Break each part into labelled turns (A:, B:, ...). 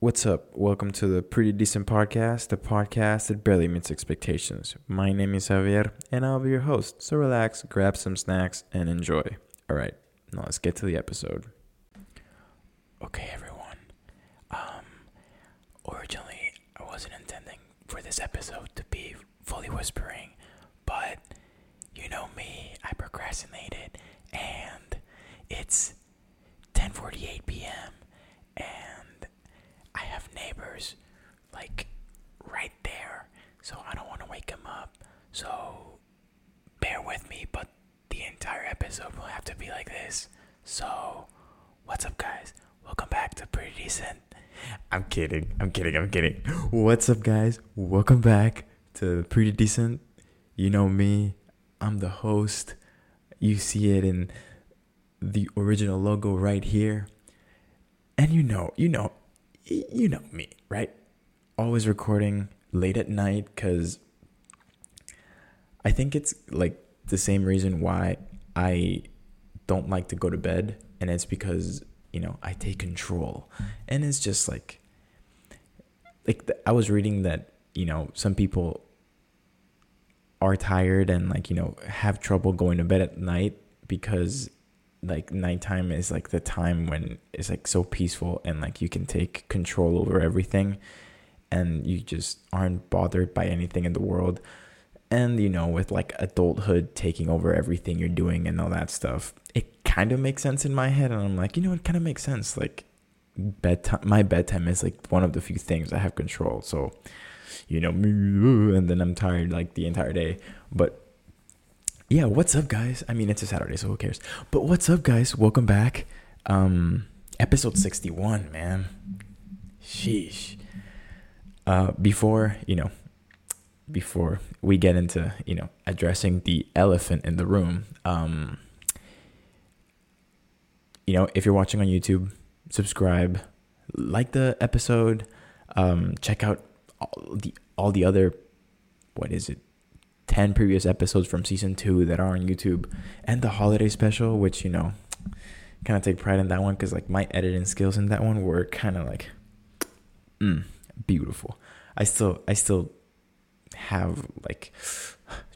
A: What's up? Welcome to the Pretty Decent Podcast, the podcast that barely meets expectations. My name is Javier, and I'll be your host. So relax, grab some snacks, and enjoy. All right, now let's get to the episode. Okay, everyone. Um, originally, I wasn't intending for this episode to be fully whispering, but you know me, I procrastinated, and it's 10:48 p.m. and have neighbors like right there, so I don't want to wake them up. So bear with me, but the entire episode will have to be like this. So, what's up, guys? Welcome back to Pretty Decent. I'm kidding. I'm kidding. I'm kidding. What's up, guys? Welcome back to Pretty Decent. You know me. I'm the host. You see it in the original logo right here. And you know, you know, you know me, right? Always recording late at night because I think it's like the same reason why I don't like to go to bed. And it's because, you know, I take control. And it's just like, like the, I was reading that, you know, some people are tired and like, you know, have trouble going to bed at night because like nighttime is like the time when it's like so peaceful and like you can take control over everything and you just aren't bothered by anything in the world. And you know with like adulthood taking over everything you're doing and all that stuff it kind of makes sense in my head and i'm like you know it kind of makes sense. Like bedtime my bedtime is like one of the few things i have control. So you know and then i'm tired like the entire day. But yeah, what's up, guys? I mean, it's a Saturday, so who cares? But what's up, guys? Welcome back. Um, episode 61, man. Sheesh. Uh, before, you know, before we get into, you know, addressing the elephant in the room, um, you know, if you're watching on YouTube, subscribe, like the episode, um, check out all the all the other what is it 10 previous episodes from season 2 that are on YouTube and the holiday special which you know kind of take pride in that one cuz like my editing skills in that one were kind of like mm, beautiful. I still I still have like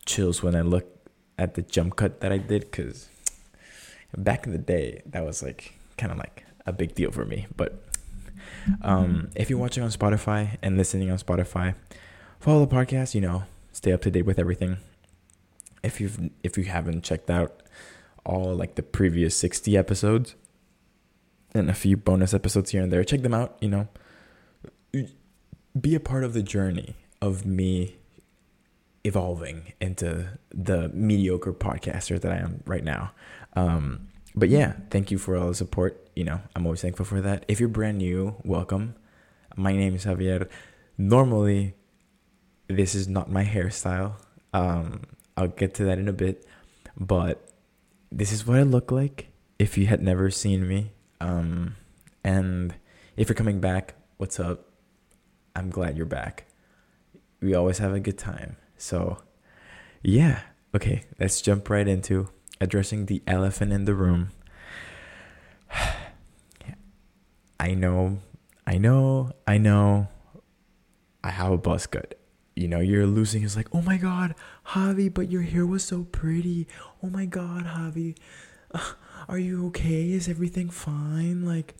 A: chills when I look at the jump cut that I did cuz back in the day that was like kind of like a big deal for me but um, if you're watching on Spotify and listening on Spotify, follow the podcast, you know, stay up to date with everything. If you've if you haven't checked out all like the previous 60 episodes and a few bonus episodes here and there, check them out, you know. Be a part of the journey of me evolving into the mediocre podcaster that I am right now. Um, but yeah, thank you for all the support. You know, I'm always thankful for that. If you're brand new, welcome. My name is Javier. Normally, this is not my hairstyle. Um, I'll get to that in a bit, but this is what I look like if you had never seen me. Um, and if you're coming back, what's up? I'm glad you're back. We always have a good time. So, yeah. Okay, let's jump right into addressing the elephant in the room. I know, I know, I know. I have a buzz cut you know, you're losing. It's like, oh my God, Javi, but your hair was so pretty. Oh my God, Javi, are you okay? Is everything fine? Like,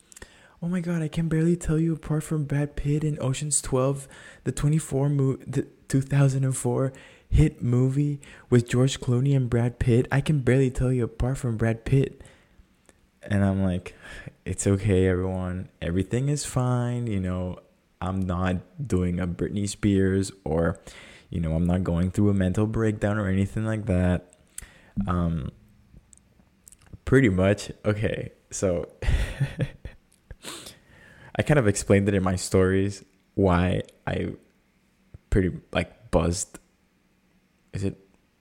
A: oh my God, I can barely tell you apart from Brad Pitt in Ocean's 12, the 24 mo- the 2004 hit movie with George Clooney and Brad Pitt. I can barely tell you apart from Brad Pitt. And I'm like, it's okay, everyone. Everything is fine. You know, I'm not doing a Britney Spears or, you know, I'm not going through a mental breakdown or anything like that. Um, pretty much. Okay, so I kind of explained it in my stories why I pretty like buzzed. Is it?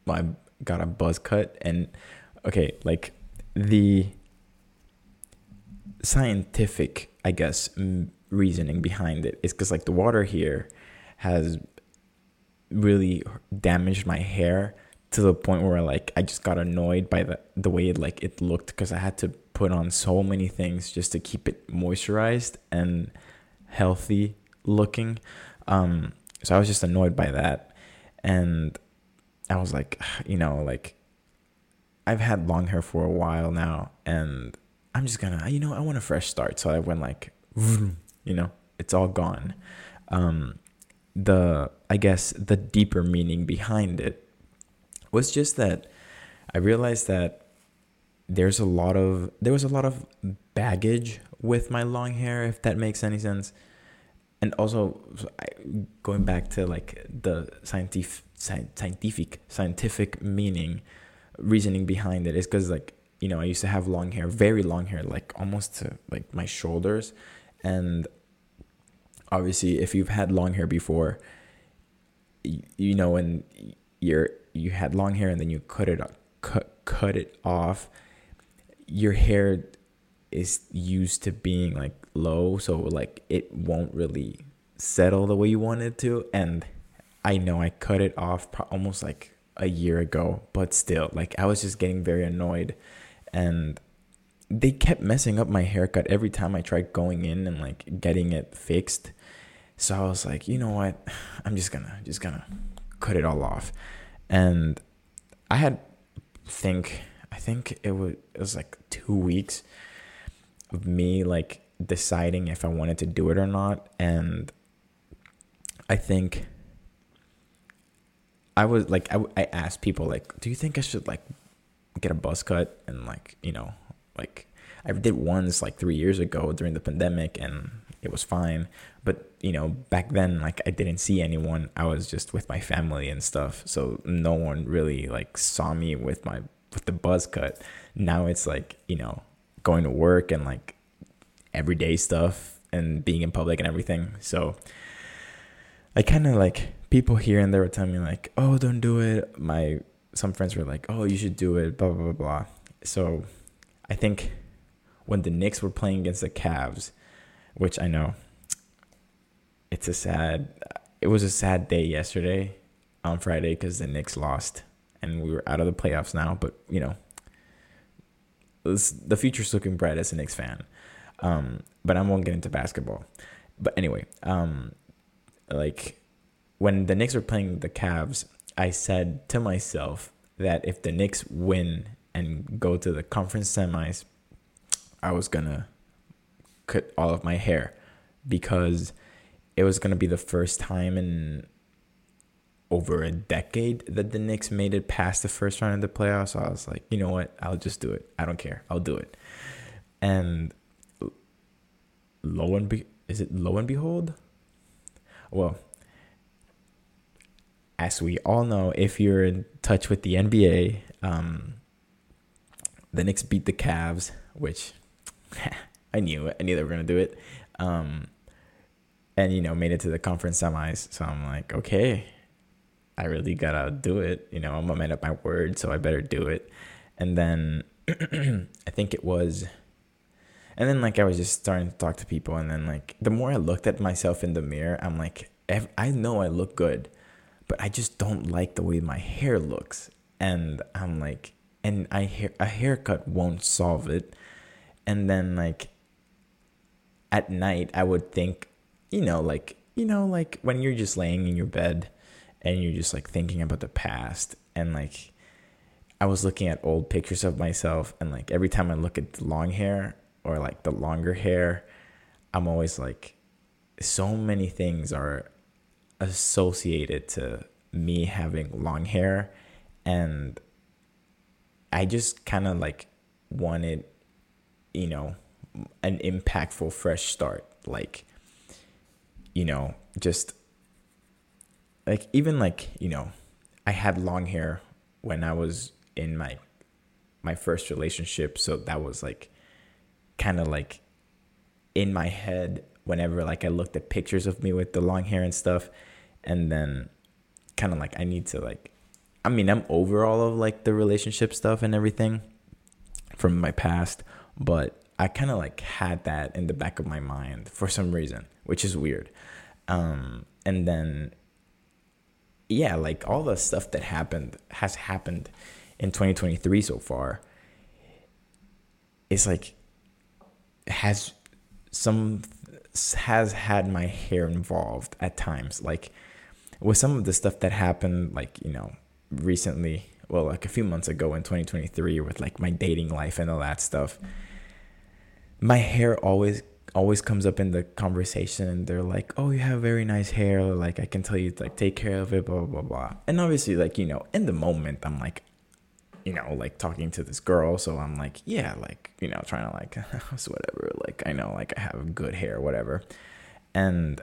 A: I got a buzz cut and okay, like the scientific, I guess, reasoning behind it is because like the water here has really damaged my hair to the point where like I just got annoyed by the the way it like it looked because I had to put on so many things just to keep it moisturized and healthy looking. Um, so I was just annoyed by that. And I was like, you know, like I've had long hair for a while now and I'm just gonna, you know, I want a fresh start. So I went like, you know, it's all gone. Um, the, I guess, the deeper meaning behind it was just that I realized that there's a lot of, there was a lot of baggage with my long hair, if that makes any sense. And also, going back to like the scientific, scientific, scientific meaning, reasoning behind it is because like you know, I used to have long hair, very long hair, like almost to like my shoulders. And obviously, if you've had long hair before, you, you know, when you're you had long hair and then you cut it cut cut it off, your hair is used to being like low, so like it won't really settle the way you want it to. And I know I cut it off almost like a year ago, but still, like I was just getting very annoyed and they kept messing up my haircut every time I tried going in and like getting it fixed. So I was like, you know what? I'm just gonna just gonna cut it all off. And I had think I think it was it was like two weeks of me like deciding if I wanted to do it or not. And I think I was like I, I asked people like, do you think I should like get a buzz cut and like you know like I did once like three years ago during the pandemic and it was fine. But you know back then like I didn't see anyone. I was just with my family and stuff, so no one really like saw me with my with the buzz cut. Now it's like you know going to work and like everyday stuff and being in public and everything. So I kind of like people here and there were telling me like, "Oh, don't do it." My some friends were like, "Oh, you should do it." Blah blah blah blah. So, I think when the Knicks were playing against the Cavs, which I know it's a sad, it was a sad day yesterday on Friday because the Knicks lost and we were out of the playoffs now. But you know, was, the future's looking bright as a Knicks fan. Um, but I won't get into basketball. But anyway, um, like when the Knicks were playing the Cavs, I said to myself that if the Knicks win and go to the conference semis, I was gonna cut all of my hair because it was gonna be the first time in over a decade that the Knicks made it past the first round of the playoffs. So I was like, you know what? I'll just do it. I don't care. I'll do it. And lo and be is it lo and behold? Well, as we all know, if you're in touch with the NBA, um, the Knicks beat the Cavs, which I knew I knew they were gonna do it, um, and you know made it to the conference semis. So I'm like, okay, I really gotta do it. You know, I'm a man of my word, so I better do it. And then I think it was, and then like I was just starting to talk to people, and then like the more I looked at myself in the mirror, I'm like, I know I look good but I just don't like the way my hair looks. And I'm like, and I hear a haircut won't solve it. And then like at night, I would think, you know, like you know, like when you're just laying in your bed and you're just like thinking about the past and like I was looking at old pictures of myself and like every time I look at the long hair or like the longer hair, I'm always like so many things are associated to me having long hair and I just kind of like wanted you know an impactful fresh start. Like you know just like even like you know I had long hair when I was in my my first relationship so that was like kind of like in my head whenever like I looked at pictures of me with the long hair and stuff. And then kind of like I need to like I mean, I'm over all of like the relationship stuff and everything from my past, but I kind of like had that in the back of my mind for some reason, which is weird. Um, and then, yeah, like all the stuff that happened has happened in 2023 so far. It's like has some has had my hair involved at times. Like with some of the stuff that happened, like, you know, recently, well, like a few months ago in 2023 with like my dating life and all that stuff. My hair always always comes up in the conversation and they're like, "Oh, you have very nice hair. Like I can tell you like take care of it, blah blah blah." And obviously like, you know, in the moment I'm like you know, like talking to this girl, so I'm like, yeah, like, you know, trying to like whatever, like I know like I have good hair, whatever. And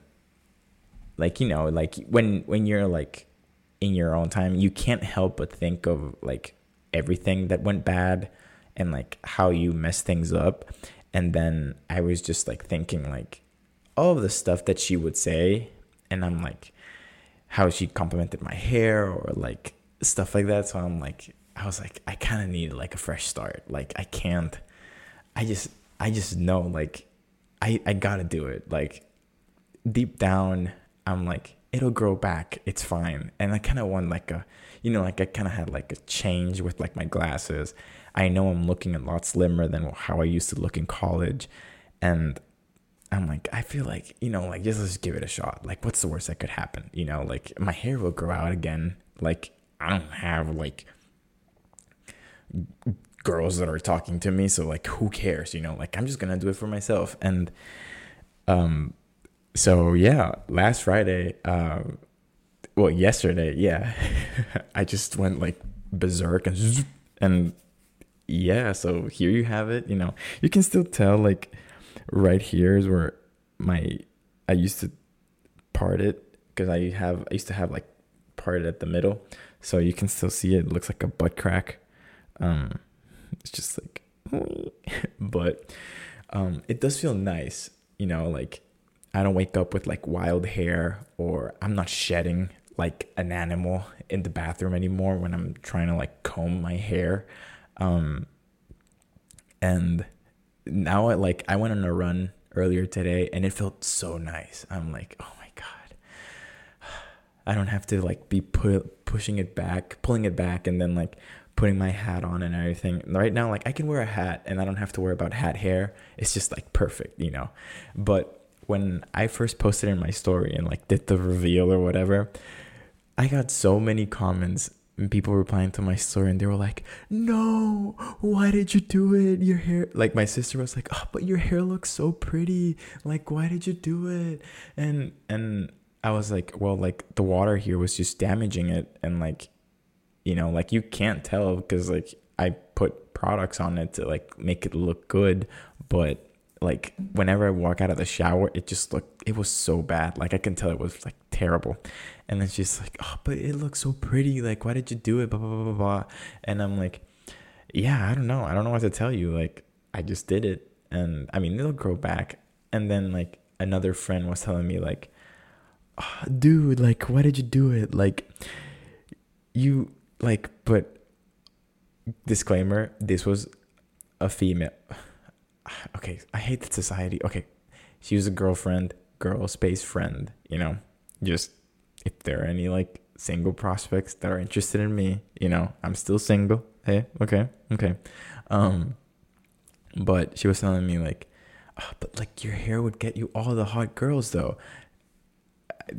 A: like, you know, like when when you're like in your own time, you can't help but think of like everything that went bad and like how you mess things up and then I was just like thinking like all the stuff that she would say and I'm like how she complimented my hair or like stuff like that. So I'm like I was like I kind of need like a fresh start. Like I can't I just I just know like I I got to do it. Like deep down I'm like it'll grow back. It's fine. And I kind of want like a you know like I kind of had like a change with like my glasses I know I'm looking a lot slimmer than how I used to look in college. And I'm like, I feel like, you know, like just let's just give it a shot. Like, what's the worst that could happen? You know, like my hair will grow out again. Like, I don't have like girls that are talking to me. So like who cares? You know, like I'm just gonna do it for myself. And um so yeah, last Friday, uh, well yesterday, yeah, I just went like berserk and and yeah, so here you have it. You know, you can still tell like right here is where my I used to part it because I have I used to have like part at the middle, so you can still see it. it looks like a butt crack. Um, it's just like, but um, it does feel nice. You know, like I don't wake up with like wild hair or I'm not shedding like an animal in the bathroom anymore when I'm trying to like comb my hair. Um, and now I like I went on a run earlier today and it felt so nice. I'm like, oh my god, I don't have to like be put pushing it back, pulling it back, and then like putting my hat on and everything. Right now, like I can wear a hat and I don't have to worry about hat hair. It's just like perfect, you know. But when I first posted in my story and like did the reveal or whatever, I got so many comments and people replying to my story and they were like no why did you do it? Your hair like my sister was like oh but your hair looks so pretty. Like why did you do it? And and i was like well like the water here was just damaging it and like you know like you can't tell because like i put products on it to like make it look good but like whenever I walk out of the shower, it just looked it was so bad. Like I can tell it was like terrible. And then she's like, "Oh, but it looks so pretty. Like why did you do it?" blah blah blah blah blah. And I'm like, "Yeah, I don't know. I don't know what to tell you. Like I just did it and I mean, it'll grow back." And then like another friend was telling me like, oh, "Dude, like why did you do it? Like you like but disclaimer, this was a female okay, I hate that society. Okay, she was a girlfriend, girl space friend, you know. Just if there are any like single prospects that are interested in me, you know, I'm still single. Hey, okay, okay. Um but she was telling me like, oh, but like your hair would get you all the hot girls though.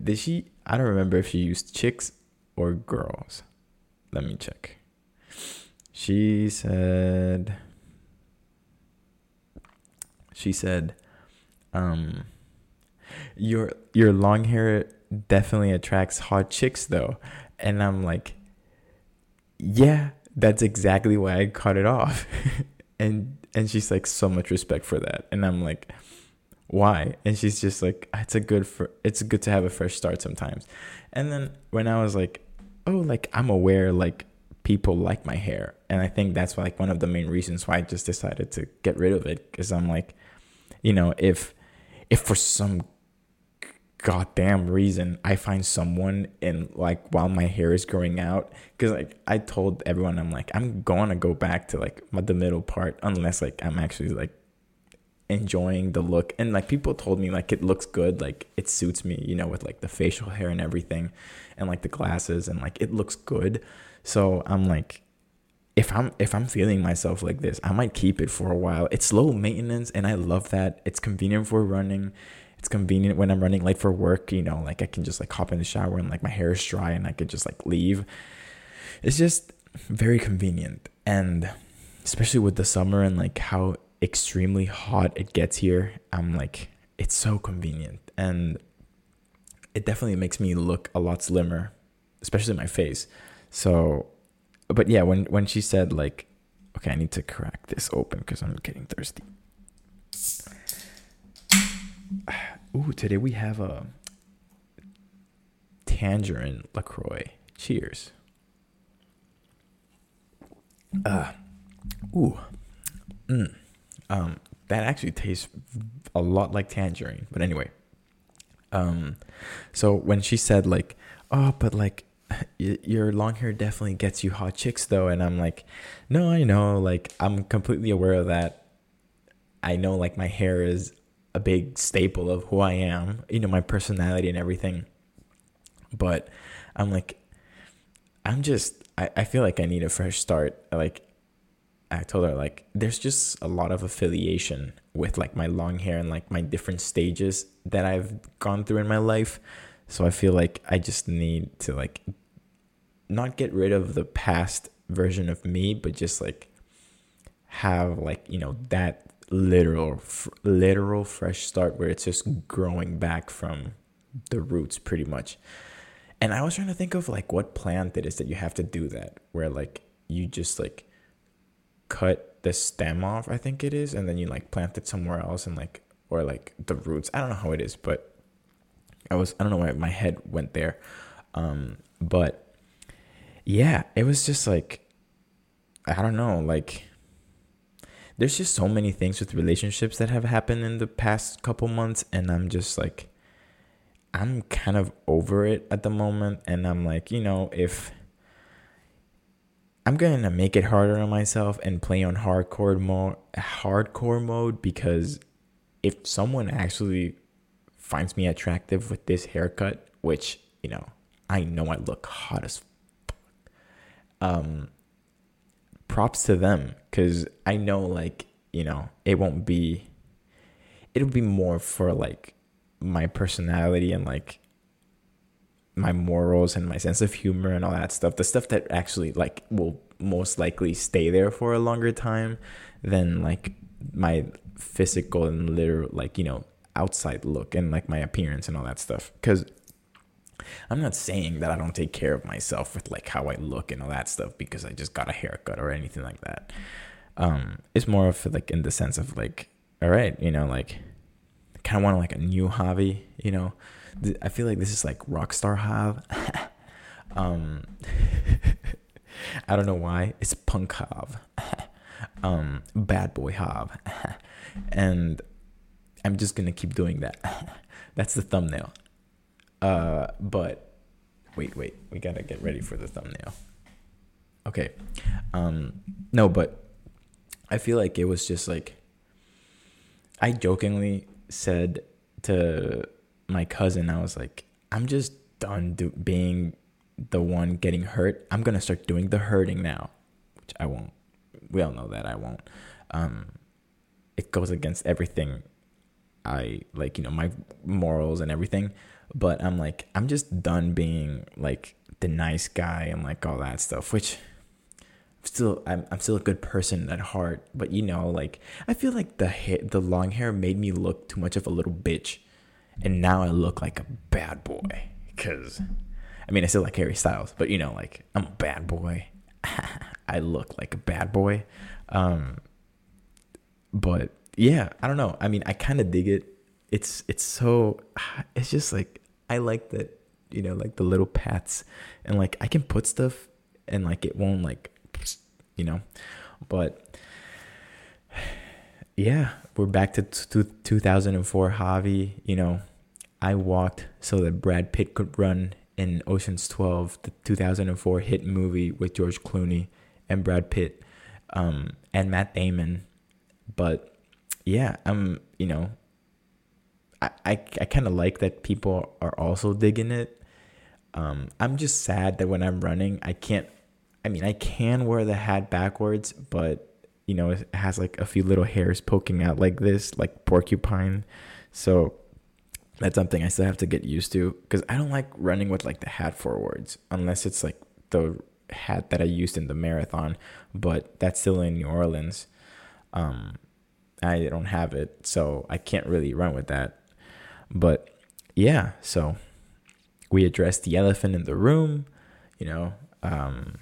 A: Did she I don't remember if she used chicks or girls. Let me check. She said she said, um, your your long hair definitely attracts hot chicks though. And I'm like, yeah, that's exactly why I cut it off. and and she's like, so much respect for that. And I'm like, why? And she's just like, it's a good for it's good to have a fresh start sometimes. And then when I was like, oh, like I'm aware like people like my hair, and I think that's like one of the main reasons why I just decided to get rid of it because I'm like, you know, if if for some goddamn reason I find someone in like while my hair is growing out because like I told everyone I'm like I'm to go back to like the middle part unless like I'm actually like enjoying the look. And like people told me like it looks good like it suits me you know with like the facial hair and everything and like the glasses and like it looks good. So I'm like if I'm if I'm feeling myself like this, I might keep it for a while. It's low maintenance and I love that. It's convenient for running. it's convenient when I'm running late for work, you know, like I can just like hop in the shower and like my hair is dry and I could just like leave. It's just very convenient. And especially with the summer and like how extremely hot it gets here, I'm like, it's so convenient. And it definitely makes me look a lot slimmer, especially my face. So, but yeah, when, when she said like, okay, I need to crack this open because I'm getting thirsty. Ooh, today we have a tangerine LaCroix. Cheers. Uh, ooh. Mm. Um, that actually tastes a lot like tangerine. But anyway. Um, so when she said like, oh, but like your long hair definitely gets you hot chicks though and i'm like no i know like i'm completely aware of that i know like my hair is a big staple of who I am, you know, my personality and everything. But I'm like, I'm just, I, I feel like I need a fresh start. Like, I told her, like, there's just a lot of affiliation with like my long hair and like my different stages that I've gone through in my life. So I feel like I just need to like not get rid of the past version of me, but just like have like, you know, that literal f- literal fresh start where it's just growing back from the roots pretty much. And I was trying to think of like what plant it is that you have to do that where like you just like cut the stem off, I think it is, and then you like plant it somewhere else and like or like the roots. I don't know how it is, but I was I don't know why my head went there. Um but yeah, it was just like I don't know, like there's just so many things with relationships that have happened in the past couple months and i'm just like i'm kind of over it at the moment and i'm like you know if i'm gonna make it harder on myself and play on hardcore mode hardcore mode because if someone actually finds me attractive with this haircut which you know i know i look hot as um props to them because I know like you know it won't be it'll be more for like my personality and like my morals and my sense of humor and all that stuff the stuff that actually like will most likely stay there for a longer time than like my physical and literal like you know outside look and like my appearance and all that stuff. Because I'm not saying that I don't take care of myself with like how I look and all that stuff because I just got a haircut or anything like that. Um, it's more of like in the sense of like, all right, you know, like kind of want like a new hobby, you know. I feel like this is like rockstar Javi. um, I don't know why. It's punk Jav. um, bad boy Jav. and I'm just gonna keep doing that. That's the thumbnail. Uh, but wait, wait, we gotta get ready for the thumbnail. Okay. Um, no, but I feel like it was just like I jokingly said to my cousin, I was like, I'm just done do- being the one getting hurt. I'm gonna start doing the hurting now, which I won't. We all know that I won't. Um, it goes against everything I like, you know, my morals and everything. But I'm like, I'm just done being like the nice guy and like all that stuff, which still I'm, I'm still a good person at heart but you know like i feel like the hair the long hair made me look too much of a little bitch and now i look like a bad boy because i mean i still like harry styles but you know like i'm a bad boy. I look like a bad boy um but yeah i don't know. I mean i kind of dig it. It's it's so it's just like I like that, you know, like the little pats and like I can put stuff and like it won't like, you know, but yeah, we're back to t- 2004 Javi, you know, I walked so that Brad Pitt could run in Ocean's 12, the 2004 hit movie with George Clooney and Brad Pitt um, and Matt Damon. But yeah, I'm, you know, I, I, I kind of like that people are also digging it. Um, I'm just sad that when I'm running, I can't. I mean, I can wear the hat backwards, but you know, it has like a few little hairs poking out like this, like porcupine. So that's something I still have to get used to because I don't like running with like the hat forwards unless it's like the hat that I used in the marathon, but that's still in New Orleans. Um, I don't have it, so I can't really run with that. But yeah, so we addressed the elephant in the room. You know, um,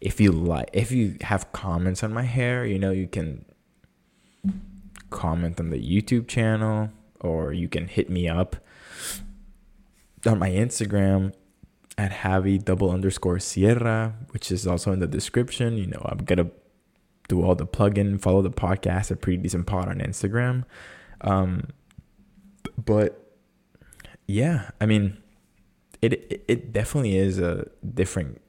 A: if you like, if you have comments on my hair, you know, you can comment on the YouTube channel or you can hit me up on my Instagram at Javi double underscore Sierra, which is also in the description. You know, I'm gonna do all the plugin, follow the podcast a Pretty Decent Pod on Instagram. Um, but yeah, I mean, it it definitely is a different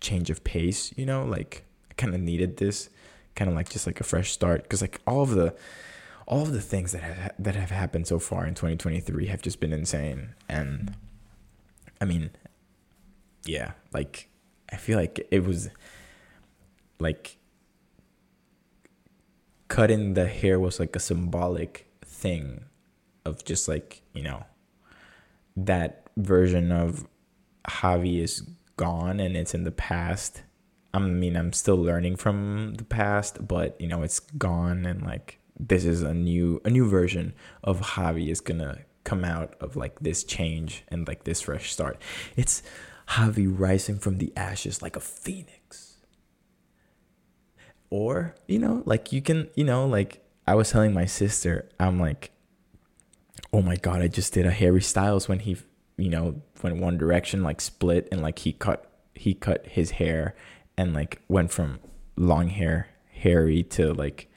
A: change of pace. You know, like I kind of needed this, kind of like just like a fresh start, because like all of the all of the things that have that have happened so far in 2023 have just been insane, and I mean, yeah, like I feel like it was like cutting the hair was like a symbolic thing of just like, you know, that version of Javi is gone and it's in the past. I mean, I'm still learning from the past, but you know, it's gone and like this is a new a new version of Javi is gonna come out of like this change and like this fresh start. It's Javi rising from the ashes like a phoenix. Or, you know, like you can, you know, like I was telling my sister, I'm like, oh my God, I just did a Harry Styles when he, you know, when One Direction like split and like he cut, he cut his hair and like went from long hair Harry to like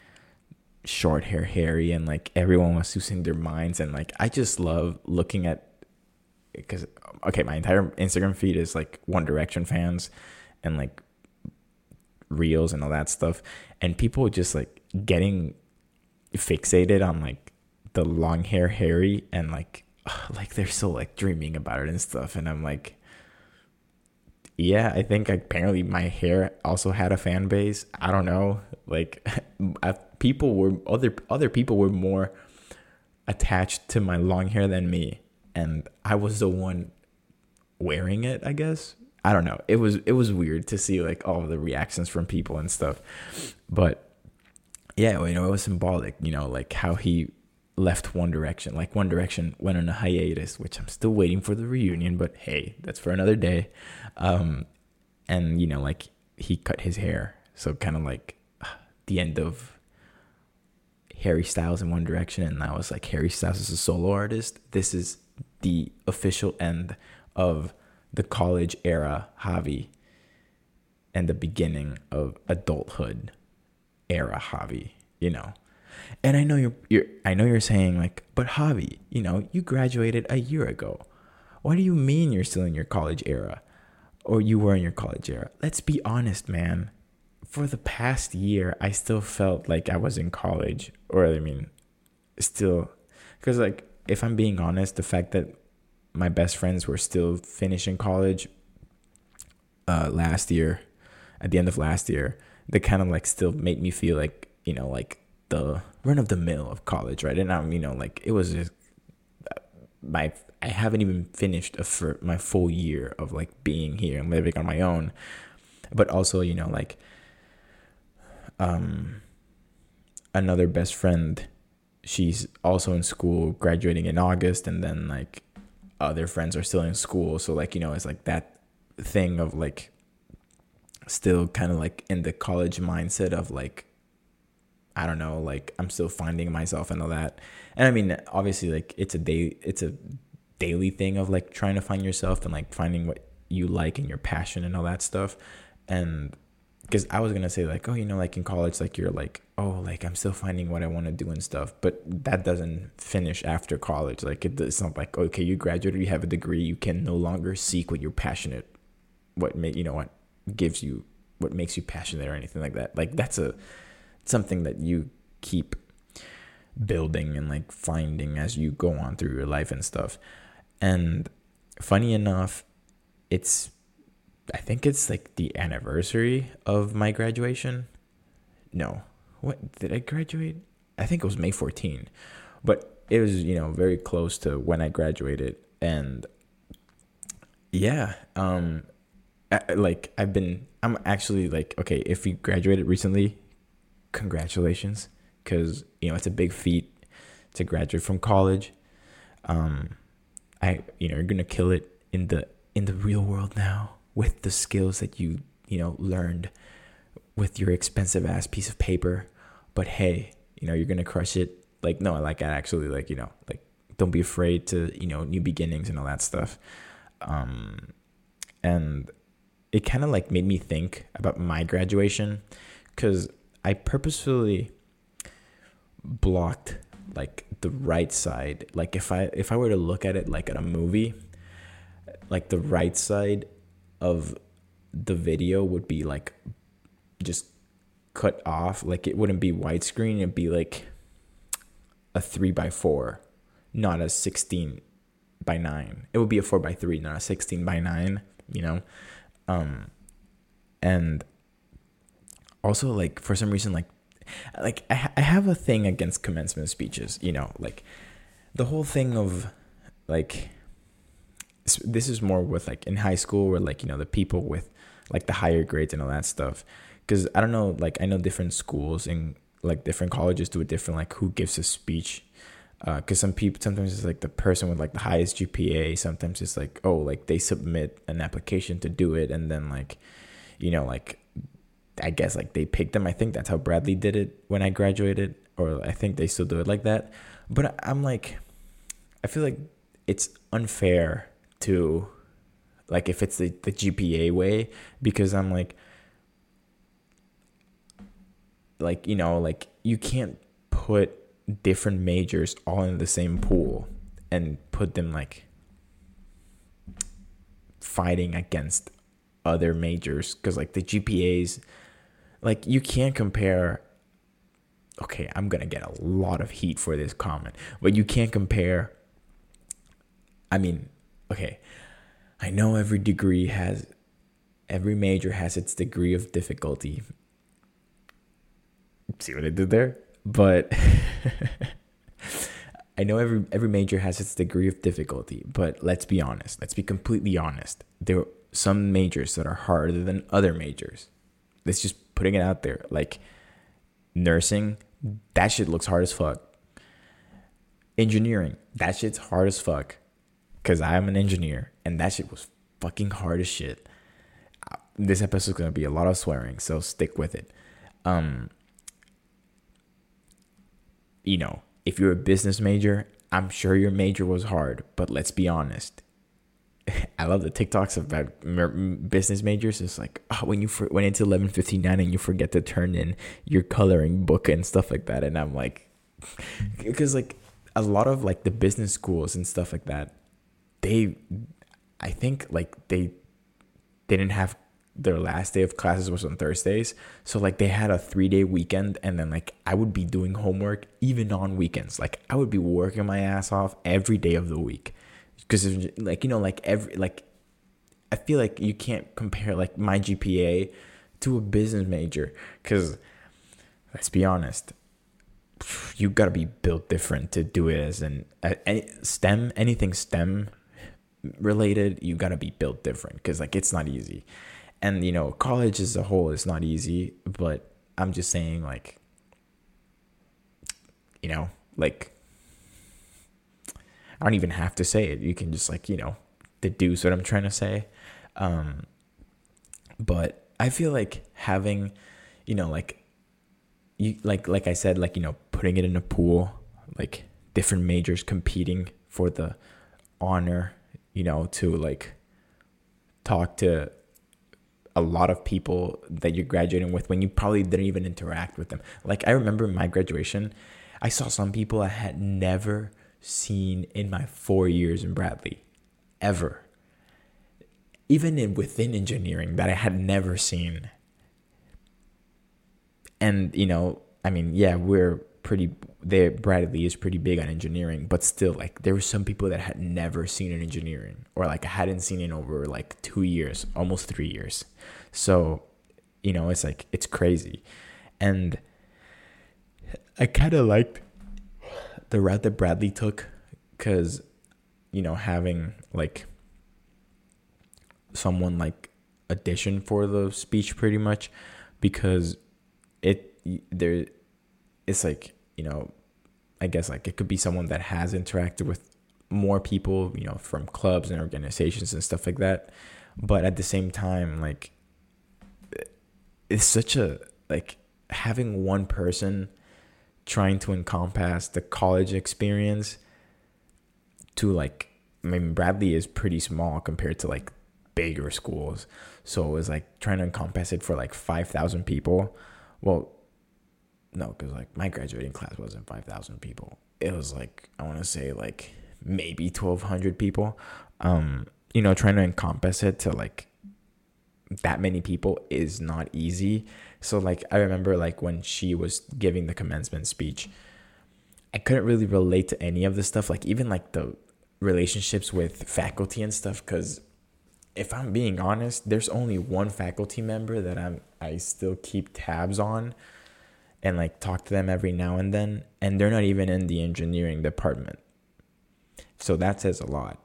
A: short hair Harry and like everyone was losing their minds and like I just love looking at because okay, my entire Instagram feed is like One Direction fans and like reels and all that stuff, and people just like getting fixated on like the long hair Harry and like like they're still like dreaming about it and stuff, and I'm like. Yeah, I think apparently my hair also had a fan base. I don't know. Like, people were other other people were more attached to my long hair than me and I was the one wearing it, I guess. I don't know. It was it was weird to see like all the reactions from people and stuff. But yeah, you know, it was symbolic, you know, like how he left One Direction. Like One Direction went on a hiatus, which I'm still waiting for the reunion, but hey, that's for another day. Um and you know, like he cut his hair. So kind of like the end of Harry Styles in One Direction and I was like Harry Styles is a solo artist. This is the official end of the college era Javi and the beginning of adulthood era Javi, you know. And I know you're, you're I know you're saying like, but Javi, you know, you graduated a year ago. What do you mean you're still in your college era? Or you were in your college era? Let's be honest, man. For the past year, I still felt like I was in college, or I mean, still, because like if I'm being honest, the fact that my best friends were still finishing college uh, last year, at the end of last year, they kind of like still made me feel like you know like the run of the mill of college, right? And I'm you know like it was just my I haven't even finished a for my full year of like being here. And living on my own, but also you know like um another best friend she's also in school graduating in august and then like other friends are still in school. So like you know it's like that thing of like still kind of like in the college mindset of like i don't know like i'm still finding myself and all that and i mean obviously like it's a day it's a daily thing of like trying to find yourself and like finding what you like and your passion and all that stuff and because I was gonna say like, oh, you know, like in college, like you're like, oh, like I'm still finding what I want to do and stuff, but that doesn't finish after college. Like it, it's not like okay, you graduated, you have a degree, you can no longer seek what you're passionate, what you know what gives you what makes you passionate or anything like that. Like that's a something that you keep building and like finding as you go on through your life and stuff. And funny enough, it's I think it's like the anniversary of my graduation. No. What did I graduate? I think it was May 14. But it was you know very close to when I graduated, and yeah, um, like I've been, I'm actually like okay, if you graduated recently, congratulations, because you know it's a big feat to graduate from college. Um, I you know you're gonna kill it in the in the real world now with the skills that you you know learned with your expensive ass piece of paper. But hey, you know you're gonna crush it. Like no, like I actually like you know like don't be afraid to you know new beginnings and all that stuff. Um, and it kind of like made me think about my graduation because I purposefully blocked like the right side. Like if I if I were to look at it like at a movie, like the right side of the video would be like just cut off. Like it wouldn't be widescreen. It'd be like a three by four, not a sixteen by nine. It would be a four by three, not a sixteen by nine. You know, um, and also like for some reason like like I, I have a thing against commencement speeches you know like the whole thing of like this is more with like in high school where like you know the people with like the higher grades and all that stuff. Because i don't know like i know different schools and like different colleges do it different like who gives a speech because uh, some people sometimes it's like the person with like the highest gpa sometimes it's like oh like they submit an application to do it and then like you know like I guess like they picked them. I think that's how Bradley did it when I graduated, or I think they still do it like that. But I'm like, I feel like it's unfair to, like, if it's the, the GPA way, because I'm like, like, you know, like you can't put different majors all in the same pool and put them like fighting against other majors because like the GPAs like you can't compare okay, I'm going to get a lot of heat for this comment, but you can't compare I mean, okay. I know every degree has every major has its degree of difficulty. See what I did there? But I know every every major has its degree of difficulty, but let's be honest. Let's be completely honest. There are some majors that are harder than other majors. Let's just putting it out there. Like nursing, that shit looks hard as fuck. Engineering, that shit's hard as fuck. Cause I'm an engineer and that shit was fucking hard as shit. This episode's gonna be a lot of swearing, so stick with it. Um, you know, if you're a business major, I'm sure your major was hard, but let's be honest. I love the TikToks about business majors. It's like oh, when you for, went into eleven fifty nine and you forget to turn in your coloring book and stuff like that, and I'm like, because like a lot of like the business schools and stuff like that, they, I think like they, they didn't have their last day of classes was on Thursdays, so like they had a three day weekend, and then like I would be doing homework even on weekends. Like I would be working my ass off every day of the week because like you know like every like I feel like you can't compare like my GPA to a business major because let's be honest you got to be built different to do it as an any STEM anything STEM related you got to be built different because like it's not easy. And you know college as a whole is not easy but I'm just saying like you know like I don't even have to say it. You can just like, you know, deduce what I'm trying to say. Um, but I feel like having, you know, like you like like I said, like, you know, putting it in a pool, like different majors competing for the honor, you know, to like talk to a lot of people that you're graduating with when you probably didn't even interact with them. Like I remember my graduation, I saw some people I had never seen in my four years in Bradley, ever. Even in, within engineering that I had never seen. And, you know, I mean, yeah, we're pretty, there, Bradley is pretty big on engineering, but still, like, there were some people that had never seen in engineering or, like, hadn't seen in over, like, two years, almost three years. So, you know, it's like, it's crazy. And I kind of liked the route that Bradley took, because you know having like someone like audition for the speech pretty much because it there it's like you know i guess like it could be someone that has interacted with more people you know from clubs and organizations and stuff like that but at the same time like it's such a like having one person trying to encompass the college experience to like I mean Bradley is pretty small compared to like bigger schools. So it was like trying to encompass it for like 5,000 people. Well, no, because like my graduating class wasn't 5,000 people. It was like, I want to say like maybe 1,200 people. Um, you know, trying to encompass it to like that many people is not easy. So like I remember like when she was giving the commencement speech, I couldn't really relate to any of the stuff, like even like the relationships with faculty and stuff, because if I'm being honest, there's only one faculty member that I'm I still keep tabs on and like talk to them every now and then and they're not even in the engineering department. So that says a lot.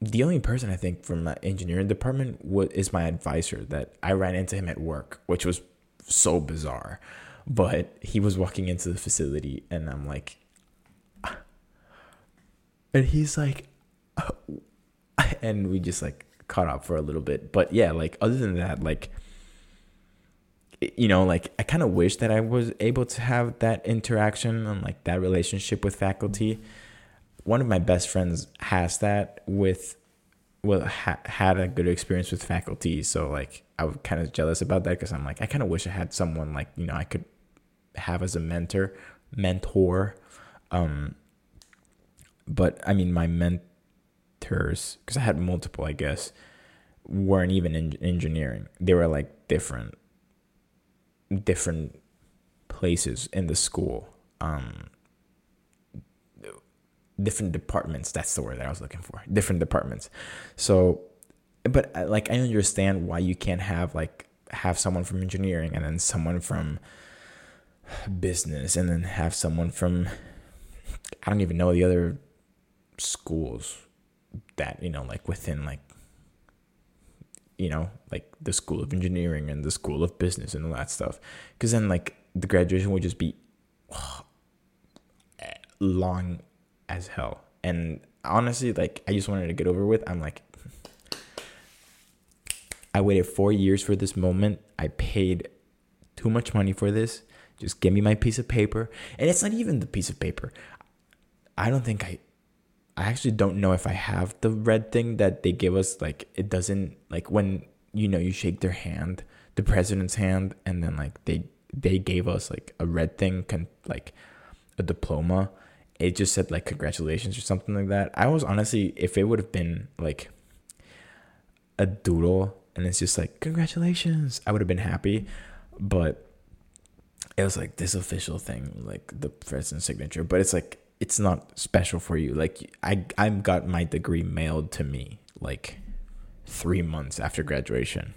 A: The only person I think from my engineering department was, is my advisor that I ran into him at work, which was so bizarre. But he was walking into the facility and I'm like ah. and he's like oh. and we just like caught up for a little bit. But yeah, like other than that, like you know, like I kind of wish that I was able to have that interaction and like that relationship with faculty. One of my best friends has that with well ha- had a good experience with faculty, so like I was kind of jealous about that because I'm like I kind of wish I had someone like you know I could have as a mentor mentor um but I mean my mentors, because I had multiple, I guess, weren't even in engineering. They were like different, different places in the school. Um, different departments. That's the word that I was looking for. Different departments. So, but uh, like I understand why you can't have like have someone from engineering and then someone from business and then have someone from I don't even know the other schools that you know like within like you know like the school of engineering and the school of business and all that stuff because then like the graduation would just be oh, long as hell. And honestly like i just wanted to get over with i'm like i waited four years for this moment. I paid too much money for this. Just give me my piece of paper. And it's not even the piece of paper. I don't think i I actually don't know if I have the red thing that they give us. Like it doesn't like when you know you shake their hand, the president's hand, and then like they they gave us like a red thing, can like a diploma. It just said like congratulations or something like that. I was honestly, if it would have been like a doodle and it's just like congratulations, I would have been happy. But it was like this official thing, like the president's signature. But it's like it's not special for you. Like I I got my degree mailed to me like 3 months after graduation.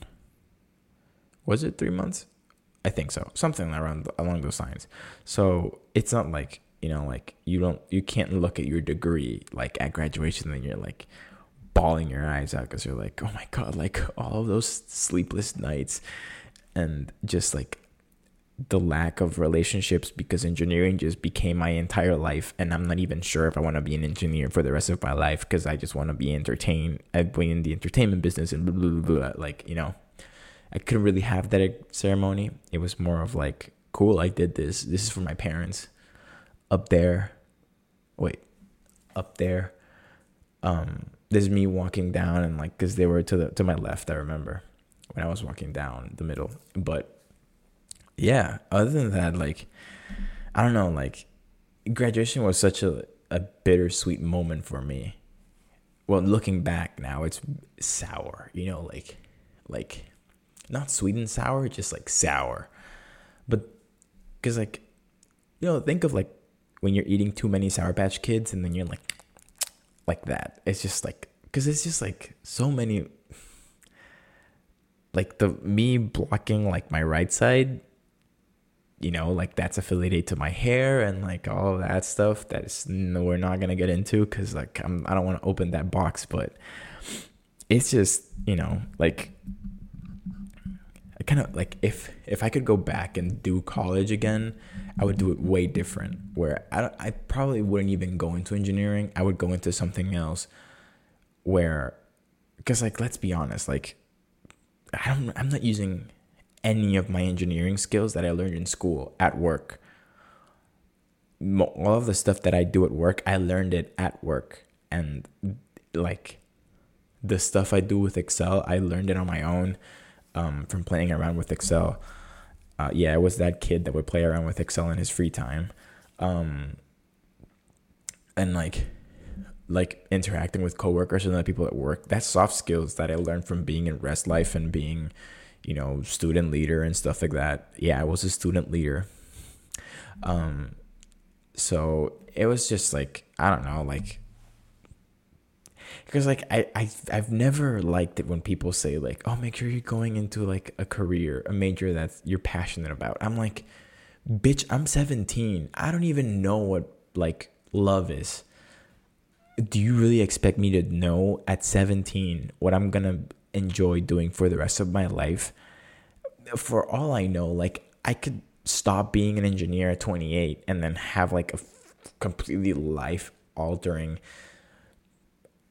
A: Was it 3 months? I think so. Something around along those lines. So, it's not like, you know, like you don't you can't look at your degree like at graduation and you're like bawling your eyes out cuz you're like, "Oh my god, like all of those sleepless nights and just like the lack of relationships because engineering just became my entire life and i'm not even sure if i want to be an engineer for the rest of my life because i just want to be entertained uh, i've been in the entertainment business and blah, blah, blah, blah, like you know. I couldn't really have that ceremony. It was more of like cool i did this. This is for my parents up there wait up there um there's me walking down and like because they were to the to my left i remember when i was walking down the middle but yeah, other than that, like, I don't know, like, graduation was such a, a bittersweet moment for me. Well, looking back now, it's sour, you know, like, like, not sweet and sour, just like sour. But, cause like, you know, think of like when you're eating too many Sour Patch Kids and then you're like, like that. It's just like, cause it's just like so many, like the me blocking like my right side you know, like that's affiliated to my hair and like all that stuff that is no, we're not gonna get into because like I'm I don't want to open that box, but it's just you know like I kind of like if if I could go back and do college again, I would do it way different. Where I I probably wouldn't even go into engineering. I would go into something else where because like let's be honest, like I don't I'm not using any of my engineering skills that I learned in school at work. All of the stuff that I do at work, I learned it at work. And like the stuff I do with Excel, I learned it on my own um, from playing around with Excel. Uh, yeah, I was that kid that would play around with Excel in his free time. Um, and like, like interacting with coworkers and other people at work. That's soft skills that I learned from being in rest life and being you know, student leader and stuff like that. Yeah, I was a student leader. Um, so it was just like I don't know, like because like I, I I've never liked it when people say like, oh, make sure you're going into like a career, a major that you're passionate about. I'm like, bitch, I'm 17. I don't even know what like love is. Do you really expect me to know at 17 what I'm gonna enjoy doing for the rest of my life. For all I know, like I could stop being an engineer at 28 and then have like a completely life altering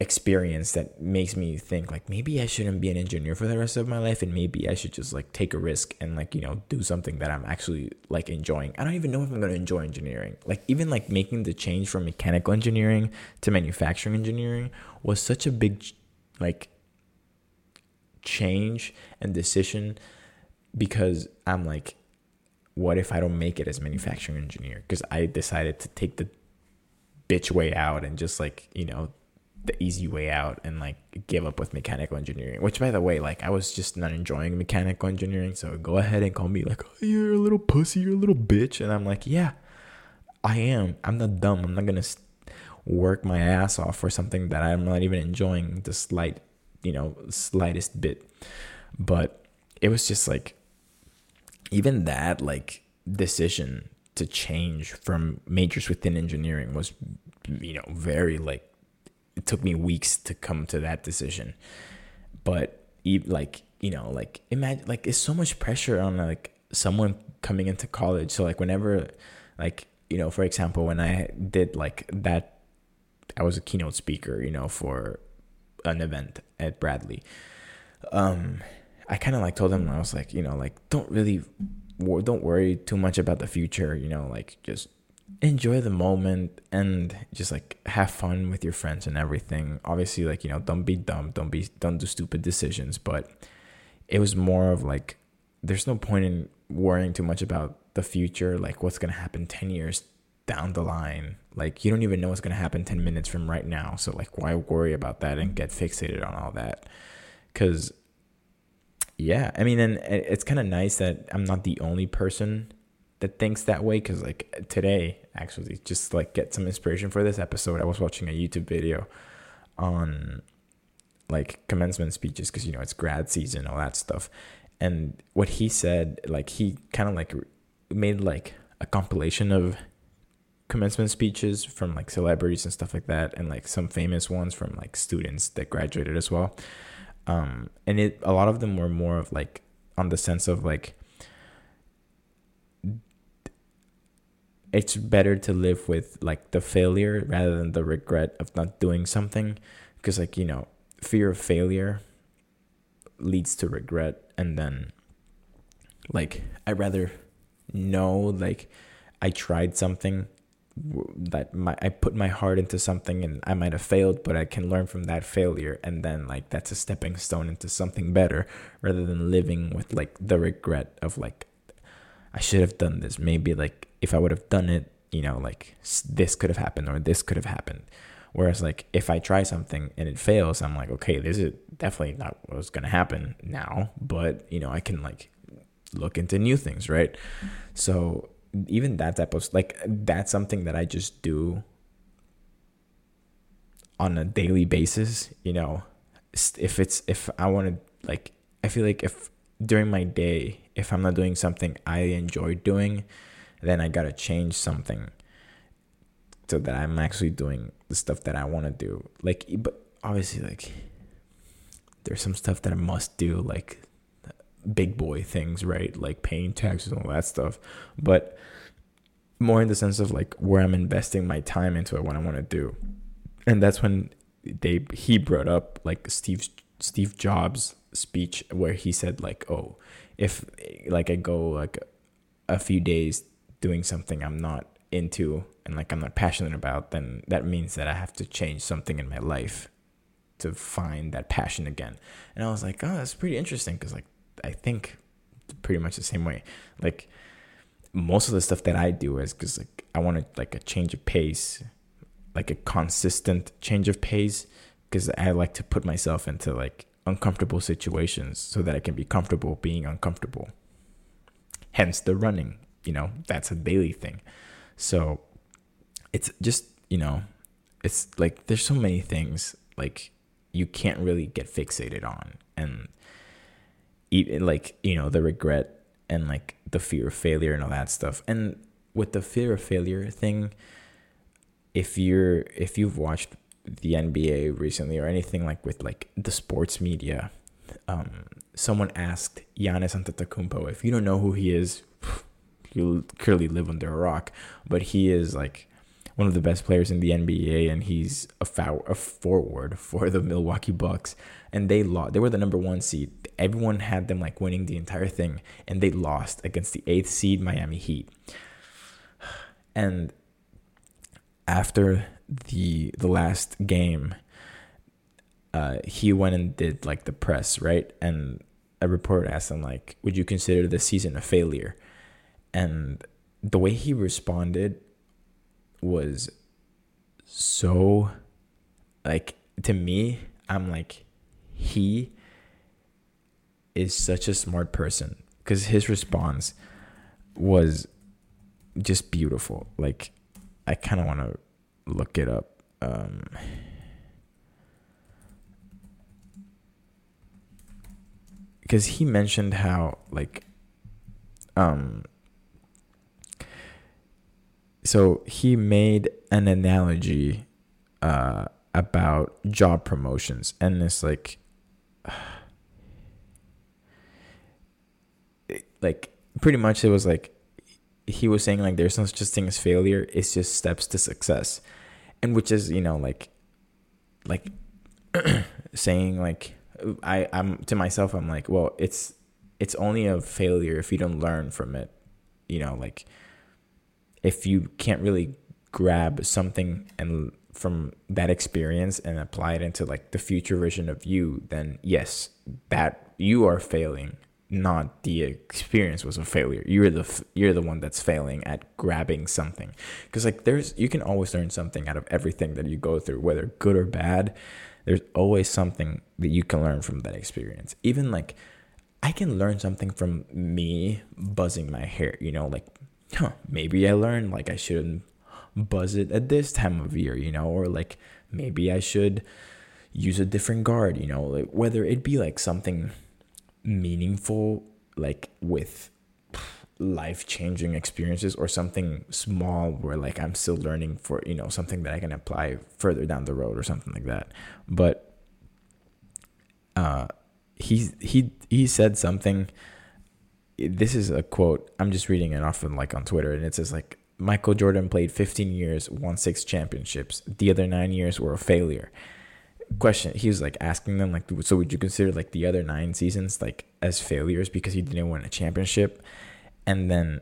A: experience that makes me think like maybe I shouldn't be an engineer for the rest of my life and maybe I should just like take a risk and like you know do something that I'm actually like enjoying. I don't even know if I'm going to enjoy engineering. Like even like making the change from mechanical engineering to manufacturing engineering was such a big like change and decision because I'm like, what if I don't make it as manufacturing engineer? Because I decided to take the bitch way out and just like, you know, the easy way out and like give up with mechanical engineering. Which by the way, like I was just not enjoying mechanical engineering. So go ahead and call me like, oh, you're a little pussy, you're a little bitch. And I'm like, yeah, I am. I'm not dumb. I'm not gonna work my ass off for something that I'm not even enjoying the slight you know, slightest bit. But it was just like, even that, like, decision to change from majors within engineering was, you know, very, like, it took me weeks to come to that decision. But, like, you know, like, imagine, like, it's so much pressure on, like, someone coming into college. So, like, whenever, like, you know, for example, when I did, like, that, I was a keynote speaker, you know, for an event at Bradley. Um, I kind of like told them I was like, you know, like don't really, don't worry too much about the future. You know, like just enjoy the moment and just like have fun with your friends and everything. Obviously, like you know, don't be dumb, don't be, don't do stupid decisions. But it was more of like, there's no point in worrying too much about the future, like what's gonna happen ten years down the line. Like you don't even know what's gonna happen ten minutes from right now. So like why worry about that and get fixated on all that? Cause yeah, I mean, and it's kind of nice that I'm not the only person that thinks that way. Cause like today, actually, just like get some inspiration for this episode, I was watching a YouTube video on like commencement speeches because you know it's grad season, all that stuff. And what he said, like he kind of like made like a compilation of commencement speeches from like celebrities and stuff like that and like some famous ones from like students that graduated as well um and it a lot of them were more of like on the sense of like it's better to live with like the failure rather than the regret of not doing something because like you know fear of failure leads to regret and then like i rather know like i tried something that my I put my heart into something and I might have failed, but I can learn from that failure and then like that's a stepping stone into something better rather than living with like the regret of like I should have done this. Maybe like if I would have done it, you know, like this could have happened or this could have happened. Whereas like if I try something and it fails, I'm like, okay, this is definitely not what's gonna happen now, but you know, I can like look into new things, right? So even that type of like that's something that I just do on a daily basis, you know. If it's if I want to like I feel like if during my day, if I'm not doing something I enjoy doing, then I gotta change something so that I'm actually doing the stuff that I want to do. Like, but obviously, like, there's some stuff that I must do, like big boy things, right? Like paying taxes and all that stuff. But more in the sense of like where I'm investing my time into it, what I want to do. And that's when they he brought up like Steve Steve Jobs speech where he said like, oh, if like I go like a few days doing something I'm not into and like I'm not passionate about, then that means that I have to change something in my life to find that passion again. And I was like, oh, that's pretty interesting because like I think pretty much the same way. Like most of the stuff that I do is because like I wanted like a change of pace, like a consistent change of pace, because I like to put myself into like uncomfortable situations so that I can be comfortable being uncomfortable. Hence the running, you know, that's a daily thing. So it's just, you know, it's like there's so many things like you can't really get fixated on and even like, you know, the regret and like the fear of failure and all that stuff. And with the fear of failure thing, if you're if you've watched the NBA recently or anything like with like the sports media, um, someone asked Giannis Antetokounmpo if you don't know who he is, you clearly live under a rock. But he is like one of the best players in the NBA, and he's a, foul, a forward for the Milwaukee Bucks. And they lost. They were the number one seed. Everyone had them like winning the entire thing, and they lost against the eighth seed Miami Heat. And after the the last game, uh, he went and did like the press, right? And a reporter asked him like, "Would you consider the season a failure?" And the way he responded was so like to me i'm like he is such a smart person. Because his response was just beautiful. Like i kind of want to look it up. Um because he mentioned how like um so he made an analogy uh, about job promotions, and it's like, like pretty much it was like he was saying like there's no such thing as failure; it's just steps to success, and which is you know like, like saying like I I'm to myself I'm like well it's it's only a failure if you don't learn from it, you know like if you can't really grab something and from that experience and apply it into like the future version of you, then yes, that you are failing. Not the experience was a failure. You're the you're the one that's failing at grabbing something, because like there's you can always learn something out of everything that you go through, whether good or bad. There's always something that you can learn from that experience. Even like I can learn something from me buzzing my hair, you know, like huh, maybe I learned like I shouldn't buzz it at this time of year, you know, or like maybe I should use a different guard, you know, like whether it be like something meaningful, like with life changing experiences or something small where like I'm still learning for, you know, something that I can apply further down the road or something like that. But uh he he he said something this is a quote. I'm just reading it off of like on Twitter, and it says like Michael Jordan played 15 years, won six championships. The other nine years were a failure. Question: He was like asking them like, so would you consider like the other nine seasons like as failures because he didn't win a championship? And then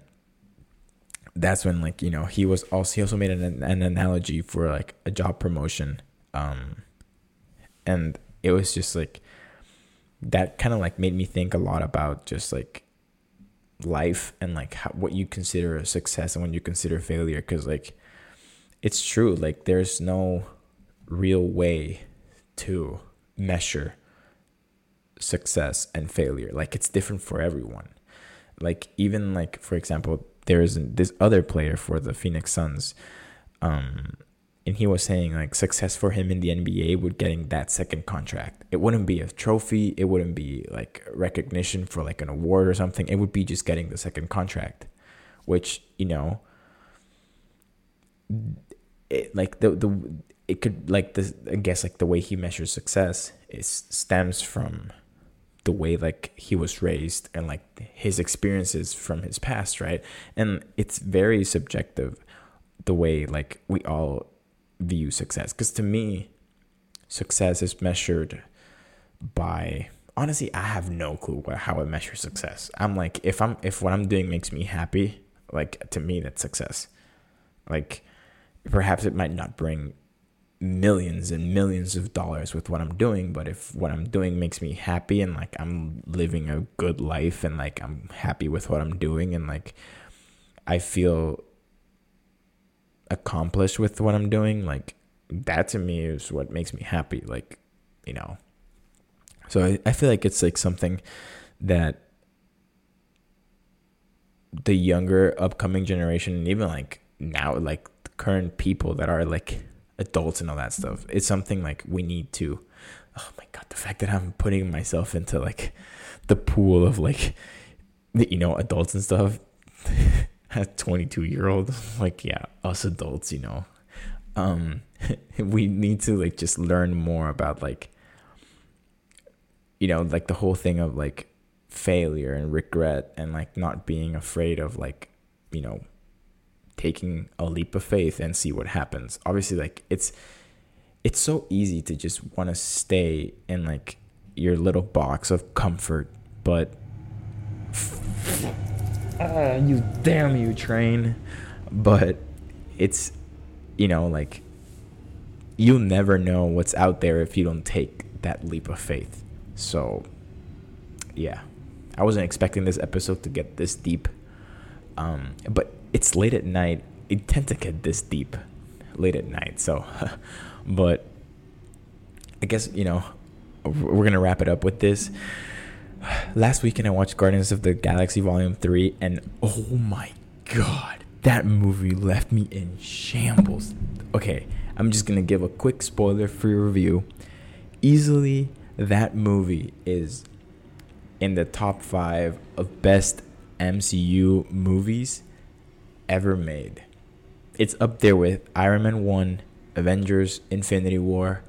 A: that's when like you know he was also he also made an, an analogy for like a job promotion, um, and it was just like that kind of like made me think a lot about just like life and like how, what you consider a success and when you consider failure because like it's true like there's no real way to measure success and failure. Like it's different for everyone. Like even like for example there is this other player for the phoenix suns um and he was saying like success for him in the NBA would getting that second contract. It wouldn't be a trophy, it wouldn't be like recognition for like an award or something. It would be just getting the second contract, which, you know, it, like the the it could like this I guess like the way he measures success is stems from the way like he was raised and like his experiences from his past, right? And it's very subjective the way like we all view success. Because to me success is measured by honestly i have no clue what, how i measure success. I'm like if i'm if what i'm doing makes me happy like to me that's success. Like perhaps it might not bring millions and millions of dollars with what i'm doing but if what i'm doing makes me happy and like i'm living a good life and like i'm happy with what i'm doing and like i feel accomplished with what I'm doing, like that to me is what makes me happy. Like, you know. So I, I feel like it's like something that the younger upcoming generation and even like now like current people that are like adults and all that stuff it's something like we need to oh my god the fact that i'm putting myself into like the pool of like the, you know adults and stuff a 22 year old like yeah us adults you know. Um we need to like just learn more about like you know like the whole thing of like failure and regret and like not being afraid of like you know taking a leap of faith and see what happens. Obviously like it's it's so easy to just want to stay in like your little box of comfort but uh, you damn you train. But it's you know like you'll never know what's out there if you don't take that leap of faith. So yeah. I wasn't expecting this episode to get this deep. Um but it's late at night. It tend to get this deep late at night so. But i guess you know we're gonna wrap it up with this last weekend I watched Guardians of the Galaxy Volume 3 and oh my god, that movie left me in shambles. Okay, I'm just going to give a quick spoiler-free review. Easily that movie is in the top 5 of best MCU movies ever made. It's up there with Iron Man 1, Avengers, Infinity War,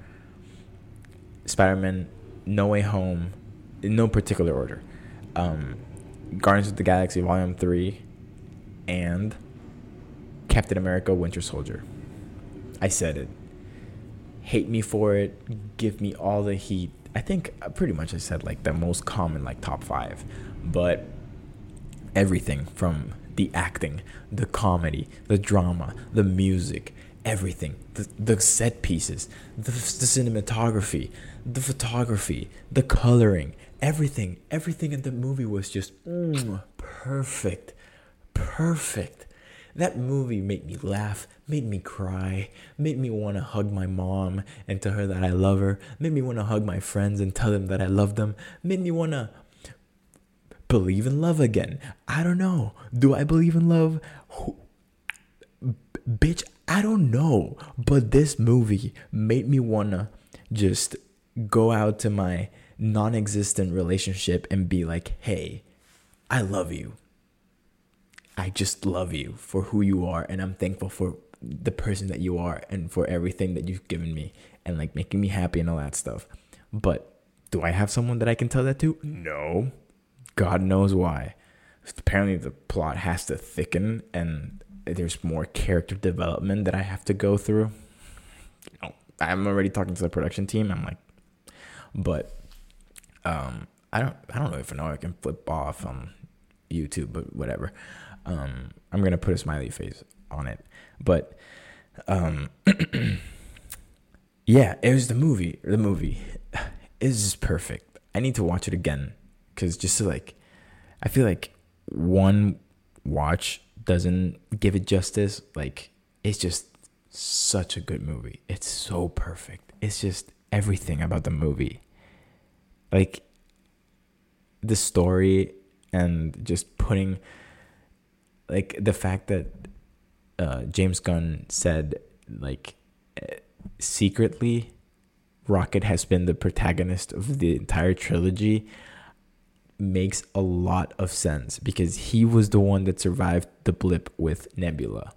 A: Spider-Man No Way Home, in no particular order. Um, Guardians of the Galaxy Volume 3 and Captain America Winter Soldier. I said it. Hate me for it. Give me all the heat. I think uh, pretty much I said like the most common, like top five. But everything from the acting, the comedy, the drama, the music, everything the, the set pieces, the, the cinematography, the photography, the coloring, everything, everything in the movie was just mm, perfect, perfect. That movie made me laugh, made me cry, made me want to hug my mom and tell her that I love her, made me want to hug my friends and tell them that I love them, made me want to believe in love again. I don't know. Do I believe in love? bitch, I don't know. But this movie made me want to just go out to my non existent relationship and be like, hey, I love you. I just love you for who you are. And I'm thankful for the person that you are and for everything that you've given me and like making me happy and all that stuff. But do I have someone that I can tell that to? No. God knows why. Apparently, the plot has to thicken and there's more character development that I have to go through. I'm already talking to the production team. I'm like, but um, I don't I don't know if I can flip off on YouTube, but whatever. Um, I'm gonna put a smiley face on it, but um, yeah, it was the movie. The movie is perfect. I need to watch it again because just to like, I feel like one watch doesn't give it justice. Like it's just such a good movie. It's so perfect. It's just everything about the movie like the story and just putting like the fact that uh, James Gunn said like secretly Rocket has been the protagonist of the entire trilogy makes a lot of sense because he was the one that survived the blip with Nebula.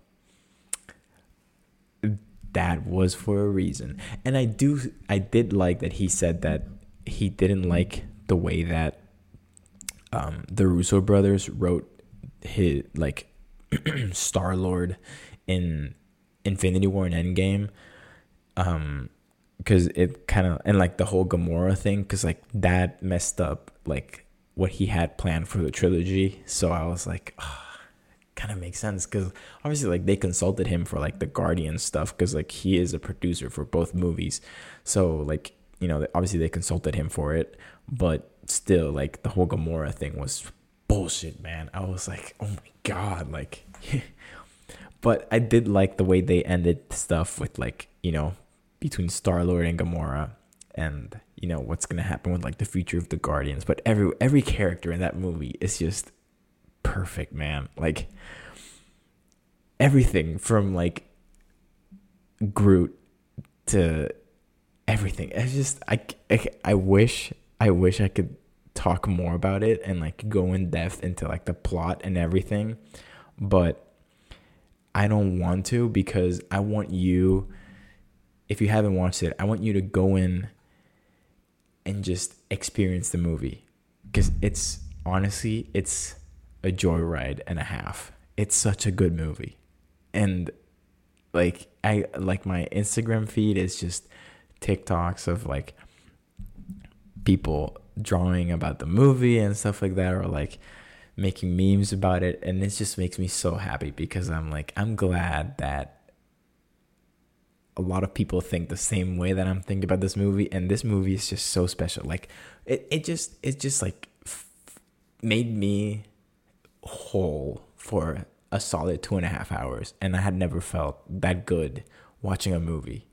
A: That was for a reason. And I do I did like that he said that he didn't like the way that um, the Russo brothers wrote his like Star Lord in Infinity War and Endgame. Um, because it kind of and like the whole Gamora thing, because like that messed up like what he had planned for the trilogy. So I was like, oh, kind of makes sense because obviously like they consulted him for like the Guardian stuff because like he is a producer for both movies. So like you know obviously they consulted him for it, but still like the whole Gamora thing was bullshit, man. I was like, oh my god, like. but I did like the way they ended stuff with like you know between Star Lord and Gamora, and you know what's gonna happen with like the future of the Guardians. But every every character in that movie is just perfect, man. Like everything from like Groot to everything. It's just I, I, I wish I wish I could talk more about it and like go in depth into like the plot and everything, but I don't want to because I want you if you haven't watched it, I want you to go in and just experience the movie because it's honestly it's a joyride and a half. It's such a good movie. And like I like my Instagram feed is just TikToks of like people drawing about the movie and stuff like that or like making memes about it and it just makes me so happy because I'm like I'm glad that a lot of people think the same way that I'm thinking about this movie and this movie is just so special. Like it it just it just like f- made me whole for a solid two and a half hours and I had never felt that good watching a movie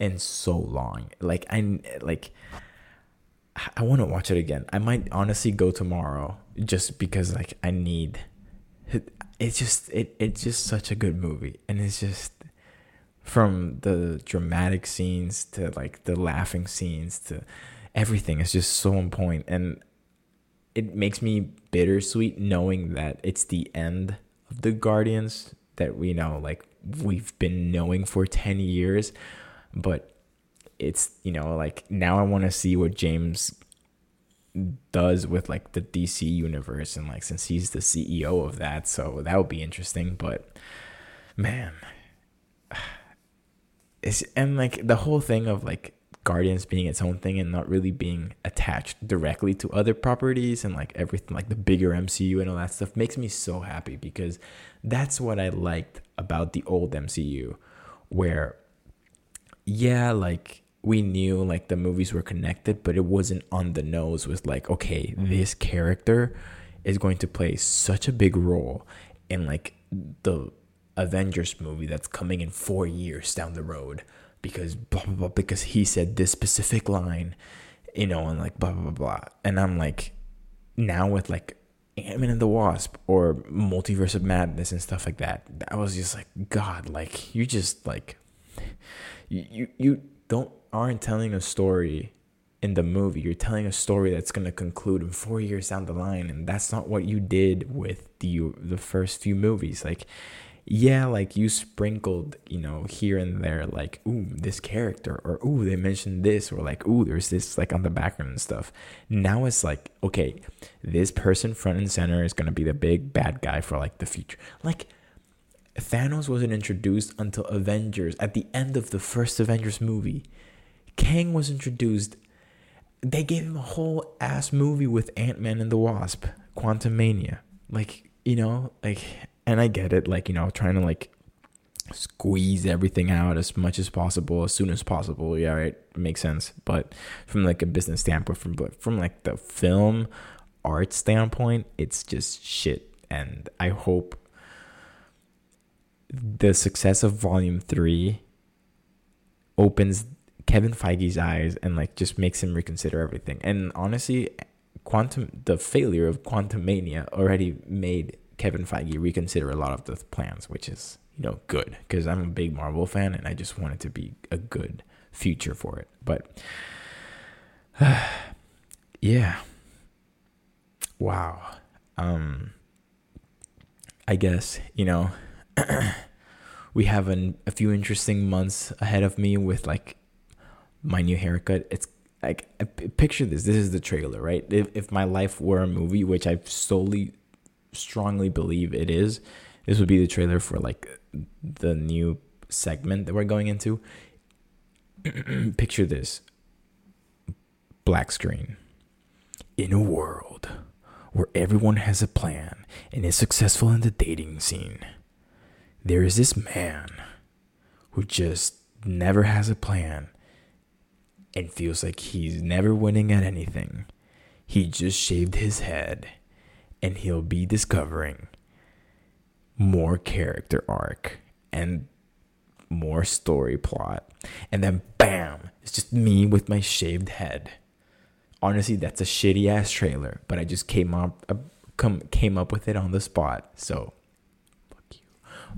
A: in so long. Like I like I want to watch it again. I might honestly go tomorrow just because like I need it's just it it's just such a good movie. And it's just from the dramatic scenes to like the laughing scenes to everything is just so on point. And it makes me bittersweet knowing that it's the end of the guardians that we know like we've been knowing for 10 years but it's you know like now I want to see what James does with like the DC universe and like since he's the CEO of that so that would be interesting but man it's and like the whole thing of like Guardians being its own thing and not really being attached directly to other properties and like everything like the bigger MCU and all that stuff makes me so happy because that's what I liked about the old MCU where yeah like we knew like the movies were connected, but it wasn't on the nose with like, okay, mm-hmm. this character is going to play such a big role in like the Avengers movie that's coming in four years down the road because blah blah blah because he said this specific line, you know, and like blah blah blah blah. And I'm like, now with like Ant-Man and the Wasp or Multiverse of Madness and stuff like that, I was just like, God, like you just like you you, don't aren't telling a story in the movie. You're telling a story that's going to conclude in 4 years down the line and that's not what you did with the the first few movies. Like yeah, like you sprinkled, you know, here and there, like, ooh, this character, or ooh, they mentioned this, or like, ooh, there's this, like, on the background and stuff. Now it's like, okay, this person front and center is gonna be the big bad guy for like the future. Like, Thanos wasn't introduced until Avengers at the end of the first Avengers movie. Kang was introduced. They gave him a whole ass movie with Ant Man and the Wasp, Quantumania. Like, you know, like, and I get it, like, you know, trying to like squeeze everything out as much as possible, as soon as possible. Yeah, right, makes sense. But from like a business standpoint, from from like the film art standpoint, it's just shit. And I hope the success of Volume Three opens Kevin Feige's eyes and like just makes him reconsider everything. And honestly, quantum the failure of Quantumania already made Kevin Feige reconsider a lot of the plans, which is you know, good because I'm a big Marvel fan and I just want it to be a good future for it. But uh, yeah. Wow. Um I guess, you know, we have an, a few interesting months ahead of me with like my new haircut. It's like picture this. This is the trailer, right? If if my life were a movie, which I solely strongly believe it is, this would be the trailer for like the new segment that we're going into. picture this. Black screen. In a world where everyone has a plan and is successful in the dating scene there is this man who just never has a plan and feels like he's never winning at anything. He just shaved his head and he'll be discovering more character arc and more story plot. And then bam, it's just me with my shaved head. Honestly, that's a shitty ass trailer, but I just came up uh, come came up with it on the spot. So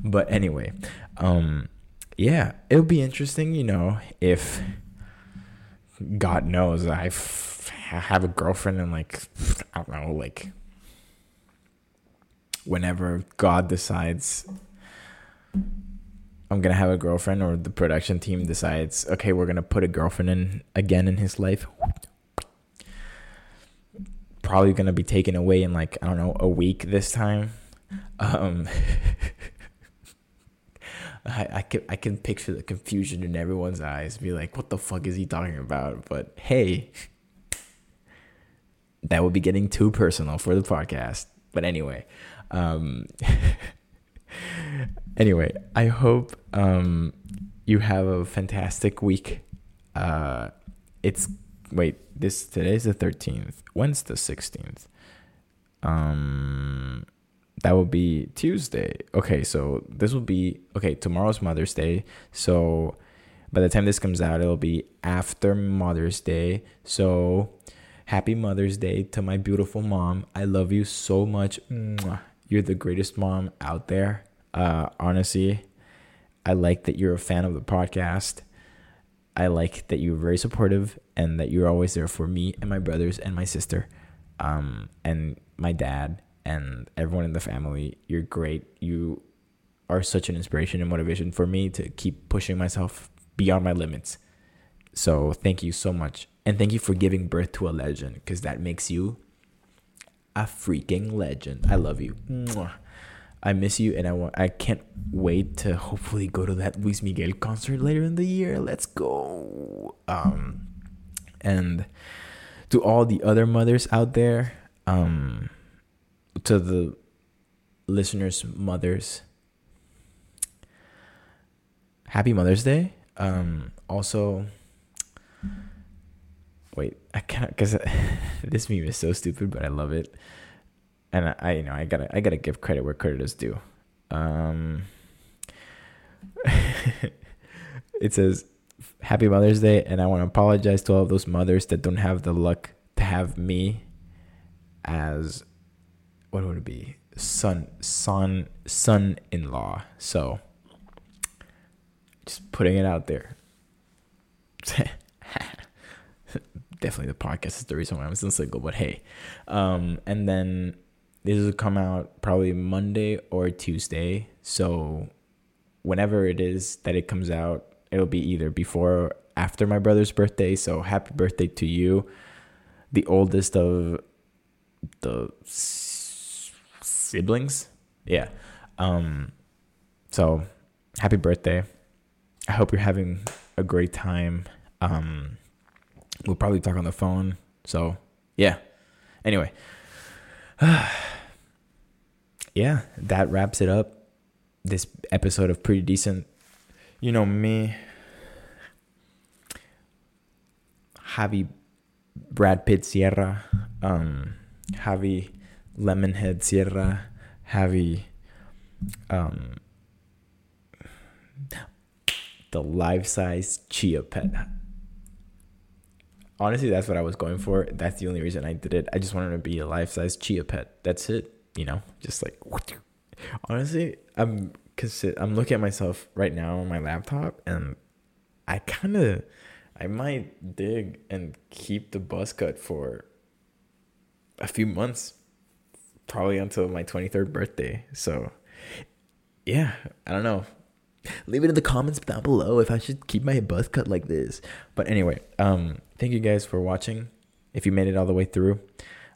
A: but anyway, um, yeah, it'll be interesting, you know, if God knows I have a girlfriend and like I don't know, like whenever God decides I'm gonna have a girlfriend or the production team decides, okay, we're gonna put a girlfriend in again in his life. Probably gonna be taken away in like I don't know a week this time. Um, I, I can I can picture the confusion in everyone's eyes, be like, what the fuck is he talking about? But hey, that would be getting too personal for the podcast. But anyway, um, anyway, I hope um, you have a fantastic week. Uh, it's wait, this today's the thirteenth. When's the sixteenth? Um that will be Tuesday. Okay, so this will be okay. Tomorrow's Mother's Day, so by the time this comes out, it'll be after Mother's Day. So happy Mother's Day to my beautiful mom. I love you so much. You're the greatest mom out there. Uh, honestly, I like that you're a fan of the podcast. I like that you're very supportive and that you're always there for me and my brothers and my sister, um, and my dad and everyone in the family. You're great. You are such an inspiration and motivation for me to keep pushing myself beyond my limits. So thank you so much. And thank you for giving birth to a legend because that makes you a freaking legend. I love you. I miss you and I want I can't wait to hopefully go to that Luis Miguel concert later in the year. Let's go. Um and to all the other mothers out there, um to the listeners' mothers, happy Mother's Day. Um, also, wait, I can't because this meme is so stupid, but I love it, and I, I, you know, I gotta, I gotta give credit where credit is due. Um, it says, "Happy Mother's Day," and I want to apologize to all those mothers that don't have the luck to have me as what would it be? Son, son, son-in-law. So, just putting it out there. Definitely, the podcast is the reason why I'm still single. But hey, um, and then this will come out probably Monday or Tuesday. So, whenever it is that it comes out, it'll be either before or after my brother's birthday. So, happy birthday to you, the oldest of the siblings. Yeah. Um, so happy birthday. I hope you're having a great time. Um, we'll probably talk on the phone. So yeah. Anyway. yeah, that wraps it up. This episode of Pretty Decent. You know me. Javi Brad Pitt Sierra. Um Javi Lemonhead Sierra, Javi, um, the life size Chia Pet. Honestly, that's what I was going for. That's the only reason I did it. I just wanted to be a life size Chia Pet. That's it. You know, just like honestly, I'm cause I'm looking at myself right now on my laptop, and I kind of, I might dig and keep the buzz cut for a few months, probably until my 23rd birthday. So, yeah, I don't know. Leave it in the comments down below if I should keep my buzz cut like this. But anyway, um, thank you guys for watching. If you made it all the way through,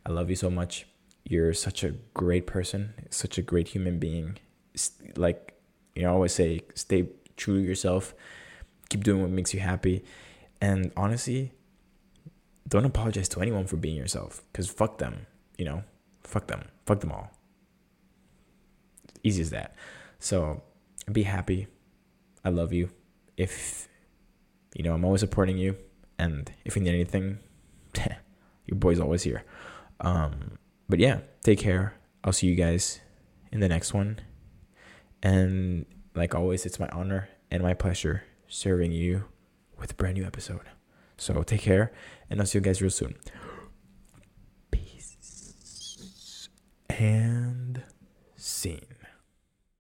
A: I love you so much. You're such a great person, such a great human being. Like you know, I always say, stay true to yourself. Keep doing what makes you happy. And honestly, don't apologize to anyone for being yourself because fuck them, you know, fuck them, fuck them all. Easy as that. So be happy. I love you. If, you know, I'm always supporting you. And if you need anything, your boy's always here. Um, but yeah, take care. I'll see you guys in the next one. And like always, it's my honor and my pleasure serving you with a brand new episode. So take care, and I'll see you guys real soon. And scene.